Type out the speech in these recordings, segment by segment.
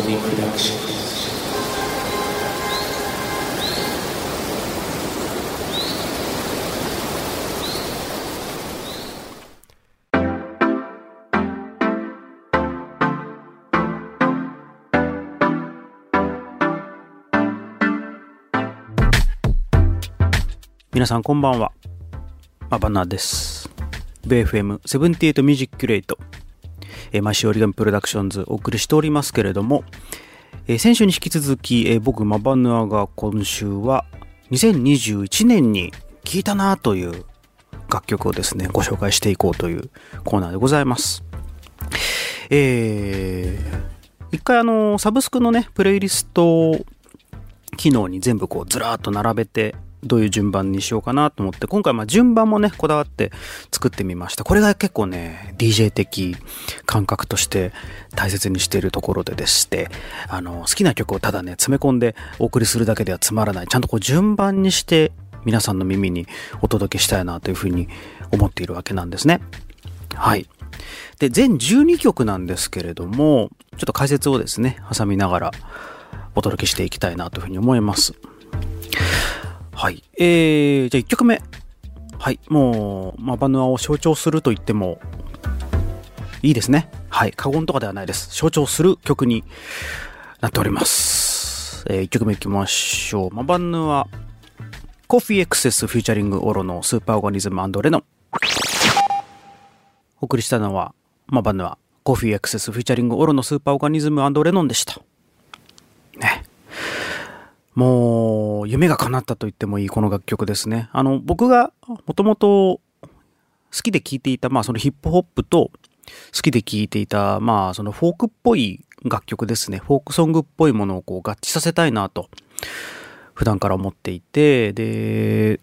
皆さんこんばんは。マバナです。BFM78 ミュージックレイト。えー、毎週折り紙プロダクションズお送りしておりますけれども、えー、先週に引き続き、えー、僕マバヌアが今週は2021年に聴いたなという楽曲をですね、ご紹介していこうというコーナーでございます。えー、一回あの、サブスクのね、プレイリスト機能に全部こうずらーっと並べてどういう順番にしようかなと思って、今回まあ順番もね、こだわって作ってみました。これが結構ね、DJ 的感覚として大切にしているところででして、あの、好きな曲をただね、詰め込んでお送りするだけではつまらない。ちゃんとこう順番にして皆さんの耳にお届けしたいなというふうに思っているわけなんですね。はい。で、全12曲なんですけれども、ちょっと解説をですね、挟みながらお届けしていきたいなというふうに思います。はい。えー、じゃあ1曲目。はい。もう、まあ、バヌアを象徴すると言ってもいいですね。はい。過言とかではないです。象徴する曲になっております。えー、1曲目いきましょう。マバヌア、コーフィーエクセスフューチャリングオロのスーパーオーガニズムレノン。お送りしたのは、マバヌア、コーフィーエクセスフューチャリングオロのスーパーオーガニズムレノンでした。ね。もう、夢が叶ったと言ってもいいこの楽曲ですね。あの、僕がもともと好きで聴いていた、まあそのヒップホップと好きで聴いていた、まあそのフォークっぽい楽曲ですね。フォークソングっぽいものをこう合致させたいなと、普段から思っていて、で、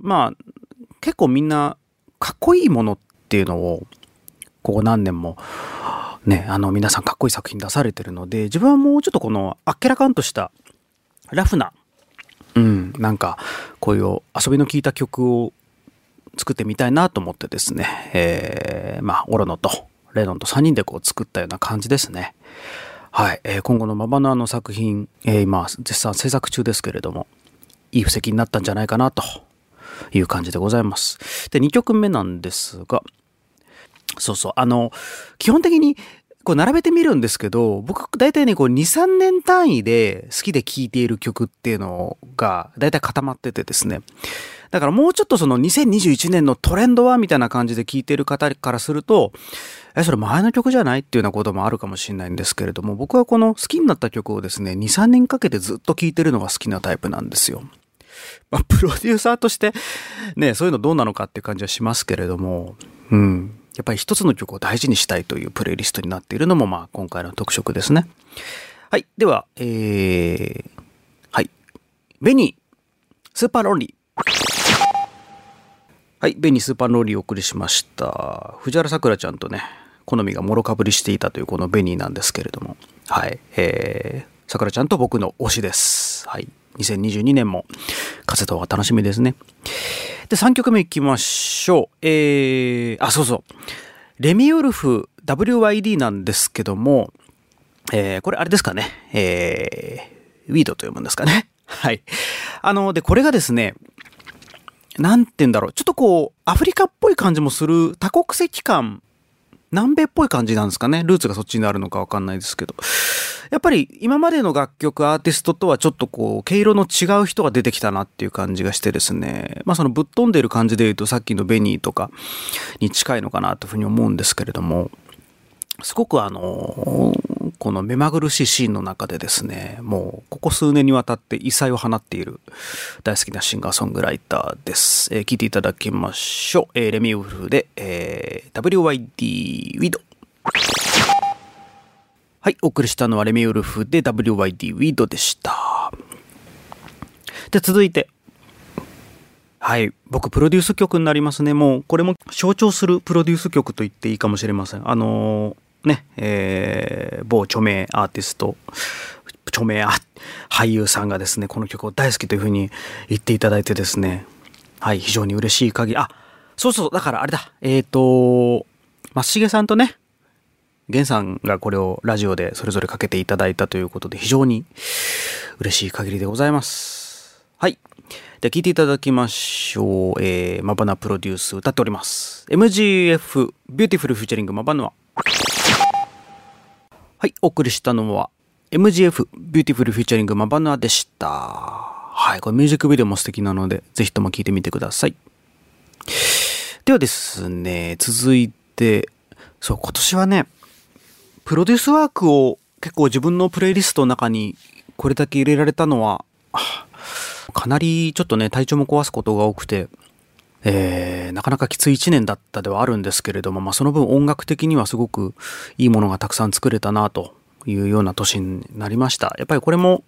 まあ結構みんなかっこいいものっていうのを、ここ何年も、ね、あの皆さんかっこいい作品出されてるので、自分はもうちょっとこのあっけらかんとしたラフな、うん、なんか、こういう遊びの効いた曲を作ってみたいなと思ってですね、えー、まあ、オロノとレノンと3人でこう作ったような感じですね。はい。えー、今後のマバナーの作品、えー、今、絶賛制作中ですけれども、いい布石になったんじゃないかなという感じでございます。で、2曲目なんですが、そうそう、あの、基本的にこう並べてみるんですけど、僕大体ね、こう2、3年単位で好きで聴いている曲っていうのが大体固まっててですね。だからもうちょっとその2021年のトレンドはみたいな感じで聴いてる方からすると、え、それ前の曲じゃないっていうようなこともあるかもしれないんですけれども、僕はこの好きになった曲をですね、2、3年かけてずっと聴いてるのが好きなタイプなんですよ。まあ、プロデューサーとして、ね、そういうのどうなのかって感じはしますけれども、うん。やっぱり一つの曲を大事にしたいというプレイリストになっているのも、まあ、今回の特色ですね。はい。では、えー、はい。ベニー、スーパーロンリー。はい。ベニー、スーパーロンリーをお送りしました。藤原さくらちゃんとね、好みがもろかぶりしていたというこのベニーなんですけれども、はい。えー、さくらちゃんと僕の推しです。はい。2022年も活動が楽しみですね。で、3曲目いきましょう。えー、あ、そうそう。レミウルフ WYD なんですけども、えー、これあれですかね。えー、ウィードと読むんですかね。はい。あの、で、これがですね、なんて言うんだろう。ちょっとこう、アフリカっぽい感じもする多国籍感南米っぽい感じなんですかね。ルーツがそっちになるのかわかんないですけど。やっぱり今までの楽曲、アーティストとはちょっとこう、毛色の違う人が出てきたなっていう感じがしてですね。まあそのぶっ飛んでる感じで言うとさっきのベニーとかに近いのかなというふうに思うんですけれども、すごくあの、この目まぐるしいシーンの中でですね、もうここ数年にわたって異彩を放っている大好きなシンガーソングライターです。えー、聞いていただきましょう。えー、レミウルフで、えー、WYD ウィド。はい、お送りしたのはレミウルフで WYD ウィドでした。で、続いて、はい。僕、プロデュース曲になりますね。もう、これも象徴するプロデュース曲と言っていいかもしれません。あのーね、えー、某著名アーティスト、著名俳優さんがですね、この曲を大好きというふうに言っていただいてですね、はい、非常に嬉しい限り、あ、そうそう、だからあれだ、えっ、ー、と、松重さんとね、源さんがこれをラジオでそれぞれかけていただいたということで、非常に嬉しい限りでございます。はい。で、聴いていただきましょう。えー、マバナプロデュース歌っております。MGF Beautiful featuring マバナは。はい、お送りしたのは MGF Beautiful featuring マバナでした。はい、これミュージックビデオも素敵なので、ぜひとも聴いてみてください。ではですね、続いて、そう、今年はね、プロデュースワークを結構自分のプレイリストの中にこれだけ入れられたのは、かなりちょっとね、体調も壊すことが多くて、えー、なかなかきつい1年だったではあるんですけれども、まあ、その分音楽的にはすごくいいものがたくさん作れたなというような年になりました。やっぱりこれも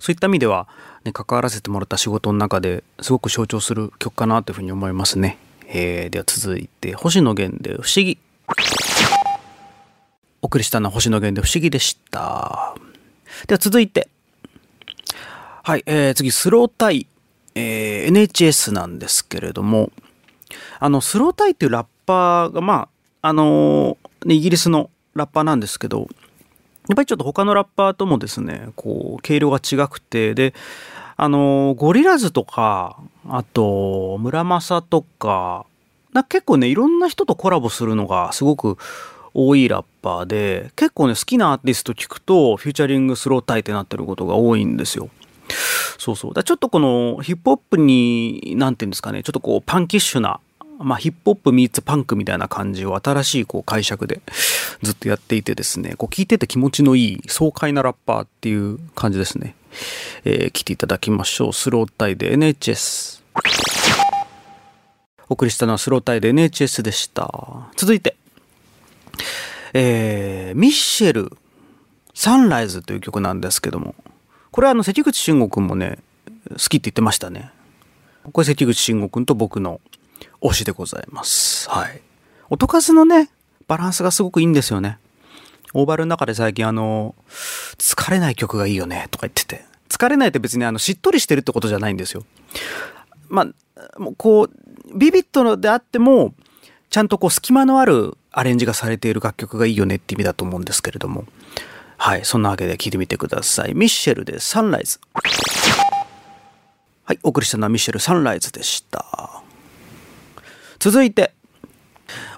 そういった意味では、ね、関わらせてもらった仕事の中ですごく象徴する曲かなというふうに思いますね。えー、では続いて星野源で不思議。お送りしたのは星野源で不思議でした。では続いて、はい、えー、次、スロータイ、えー、NHS なんですけれども、あの、スロータイっていうラッパーが、まあ、あのー、イギリスのラッパーなんですけど、やっぱりちょっと他のラッパーともですね、こう、毛色が違くて、で、あのー、ゴリラズとか、あと、村正とか、な結構ね、いろんな人とコラボするのがすごく多いラッパーで、結構ね、好きなアーティスト聞くと、フューチャリングスロータイってなってることが多いんですよ。そうそう。だちょっとこのヒップホップに、なんていうんですかね、ちょっとこうパンキッシュな、まあヒップホップミーツパンクみたいな感じを新しいこう解釈で ずっとやっていてですね、こう聞いてて気持ちのいい爽快なラッパーっていう感じですね。えー、来ていただきましょう。スロータイで NHS。お送りしたのはスロータイで NHS でした。続いて、えー、ミッシェル、サンライズという曲なんですけども、これはあの関口慎吾君もね好きって言ってましたね。これ関口慎吾君と僕の推しでございます。はい。音数のねバランスがすごくいいんですよね。オーバルの中で最近あの疲れない曲がいいよねとか言ってて。疲れないって別にあのしっとりしてるってことじゃないんですよ。まあこうビビッドであってもちゃんとこう隙間のあるアレンジがされている楽曲がいいよねって意味だと思うんですけれども。はい、そんなわけで聞いてみてください。ミッシェルでサンライズ。はい、お送りしたのはミッシェルサンライズでした。続いて、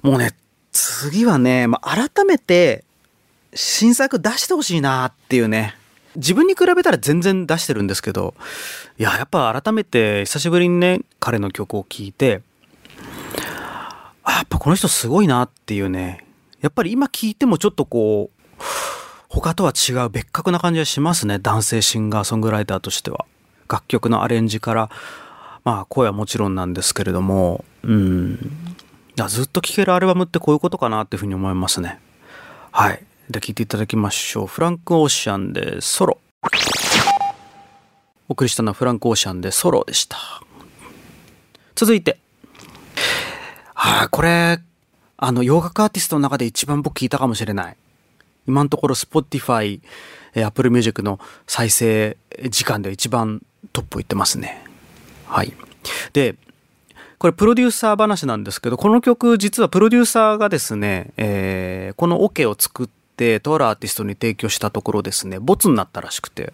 もうね、次はね、まあ、改めて新作出してほしいなっていうね。自分に比べたら全然出してるんですけど、いや、やっぱ改めて久しぶりにね、彼の曲を聴いて、あ、やっぱこの人すごいなっていうね。やっぱり今聴いてもちょっとこう、他とは違う別格な感じがしますね。男性シンガーソングライターとしては。楽曲のアレンジからまあ声はもちろんなんですけれども。うん。ずっと聴けるアルバムってこういうことかなっていうふうに思いますね。はい。で聴いていただきましょう。フランク・オーシャンでソロ。お送りしたのはフランク・オーシャンでソロでした。続いて。はい、これあの洋楽アーティストの中で一番僕聞いたかもしれない。今のところ Spotify、Apple Music の再生時間で一番トップをいってますね。はい。で、これプロデューサー話なんですけど、この曲実はプロデューサーがですね、えー、このオ、ケを作ってとあるアーティストに提供したところですね、ボツになったらしくて。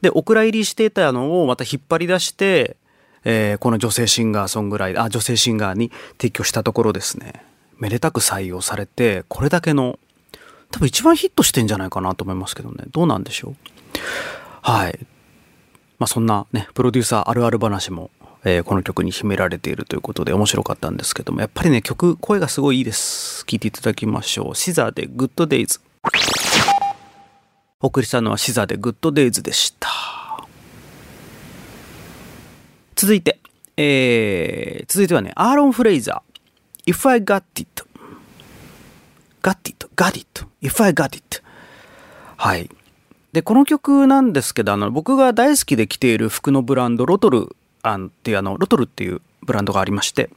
で、お蔵入りしていたのをまた引っ張り出して、えー、この女性シンガーソングライあ、女性シンガーに提供したところですね、めでたく採用されて、これだけの多分一番ヒットしてんじゃないかなと思いますけどね。どうなんでしょう。はい。まあそんなね、プロデューサーあるある話も、えー、この曲に秘められているということで面白かったんですけども、やっぱりね、曲、声がすごいいいです。聴いていただきましょう。シザーでグッドデイズ。お送りしたのはシザーでグッドデイズでした。続いて、えー、続いてはね、アーロン・フレイザー。If I Got It。got it, got it, if I got it. はい。で、この曲なんですけど、あの、僕が大好きで着ている服のブランド、ロトルあんっていう、あの、ロトルっていうブランドがありまして、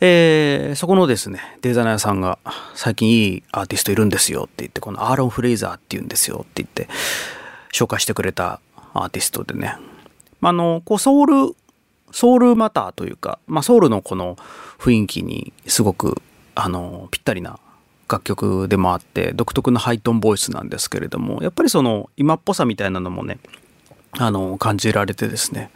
えー、そこのですね、デザイナーさんが、最近いいアーティストいるんですよって言って、このアーロン・フレイザーって言うんですよって言って、紹介してくれたアーティストでね。あの、こう、ソウル、ソウルマターというか、まあ、ソウルのこの雰囲気にすごく、あの、ぴったりな楽曲でもあって、独特のハイトーンボイスなんですけれども、やっぱりその今っぽさみたいなのもね、あの、感じられてですね。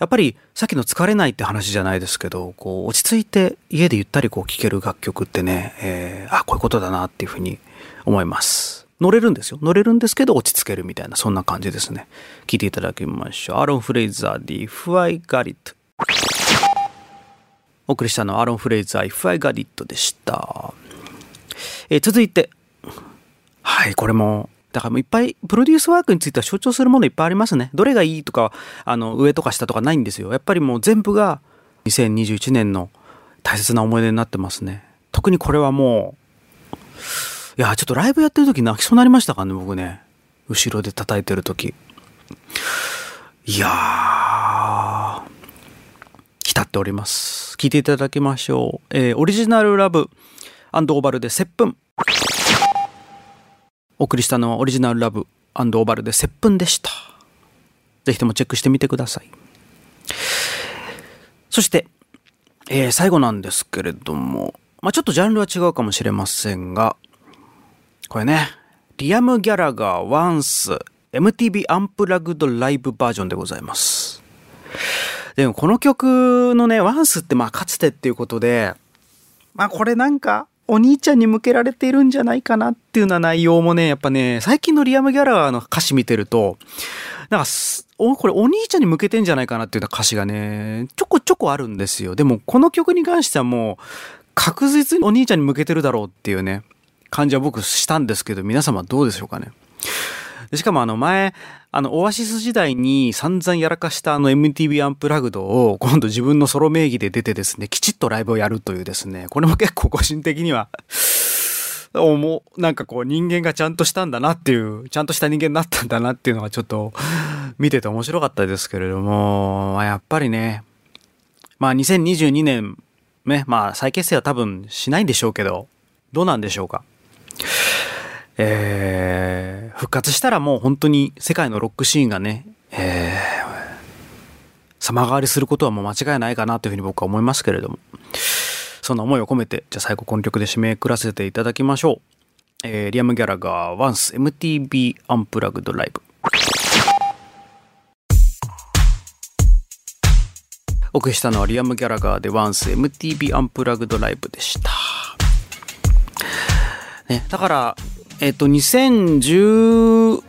やっぱりさっきの疲れないって話じゃないですけど、こう落ち着いて家でゆったりこう聴ける楽曲ってね、えー、あ、こういうことだなっていうふうに思います。乗れるんですよ。乗れるんですけど落ち着けるみたいな、そんな感じですね。聴いていただきましょう。アロン・フレイザーで If I Got It。お送りしたのはアロン・フレイザー If I Got It でした。えー、続いて、はい、これもだからもういっぱいプロデュースワークについては象徴するものいっぱいありますね。どれがいいとか、あの、上とか下とかないんですよ。やっぱりもう全部が2021年の大切な思い出になってますね。特にこれはもう、いや、ちょっとライブやってる時泣きそうになりましたからね、僕ね。後ろで叩いてる時。いやー、浸っております。聴いていただきましょう。えー、オリジナルラブアンドオーバルで接吻。お送りしたのはオリジナルラブオーバルで接吻でした。ぜひともチェックしてみてください。そして、えー、最後なんですけれども、まあ、ちょっとジャンルは違うかもしれませんが、これね、リアム・ギャラガー・ワンス MTV アンプラグドライブバージョンでございます。でもこの曲のね、ワンスってまあかつてっていうことで、まあこれなんかお兄ちゃんに向けられているんじゃないかなっていうような内容もね、やっぱね、最近のリアム・ギャラーの歌詞見てると、なんか、お、これお兄ちゃんに向けてんじゃないかなっていうような歌詞がね、ちょこちょこあるんですよ。でも、この曲に関してはもう、確実にお兄ちゃんに向けてるだろうっていうね、感じは僕したんですけど、皆様どうでしょうかね。しかもあの前、あの、オアシス時代に散々やらかしたあの MTV アンプラグドを今度自分のソロ名義で出てですね、きちっとライブをやるというですね、これも結構個人的には思う、なんかこう人間がちゃんとしたんだなっていう、ちゃんとした人間になったんだなっていうのがちょっと見てて面白かったですけれども、やっぱりね、まあ2022年、ね、まあ再結成は多分しないんでしょうけど、どうなんでしょうか。えー、活したらもう本当に世界のロックシーンがね、えー、様変わりすることはもう間違いないかなというふうに僕は思いますけれども、そんな思いを込めて、じゃあ最後この曲で締めくらせていただきましょう。えー、リアム・ギャラガー、ワンス MTV アンプラグドライブ。お送りしたのはリアム・ギャラガーでワンス MTV アンプラグドライブでした。ね、だから、えっと、2019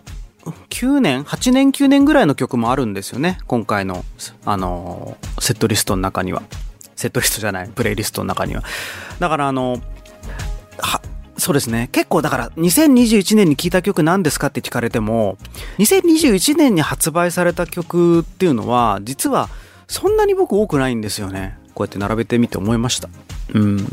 年 ?8 年9年ぐらいの曲もあるんですよね。今回の、あの、セットリストの中には。セットリストじゃない、プレイリストの中には。だからあの、は、そうですね。結構だから2021年に聴いた曲何ですかって聞かれても、2021年に発売された曲っていうのは、実はそんなに僕多くないんですよね。こうやって並べてみて思いました。うん。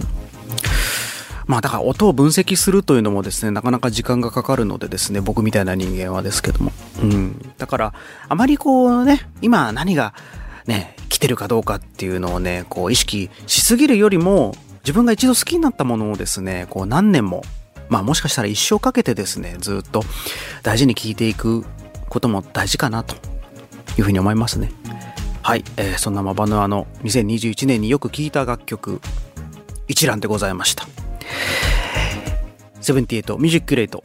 まあだから音を分析するというのもですね、なかなか時間がかかるのでですね、僕みたいな人間はですけども。うん。だから、あまりこうね、今何がね、来てるかどうかっていうのをね、こう意識しすぎるよりも、自分が一度好きになったものをですね、こう何年も、まあもしかしたら一生かけてですね、ずっと大事に聴いていくことも大事かなというふうに思いますね。はい、えー、そんなマバヌアの2021年によく聴いた楽曲一覧でございました。78ミュージックレート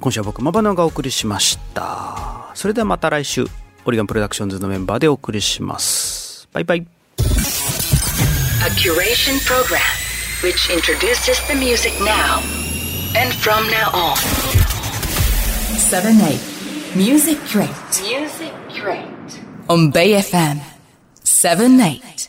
今週は僕マバナがお送りしましたそれではまた来週オリガンプロダクションズのメンバーでお送りしますバイバイ A curation program which introduces the music now and from now on 78 Music Crate Music Crate on Bay FM 78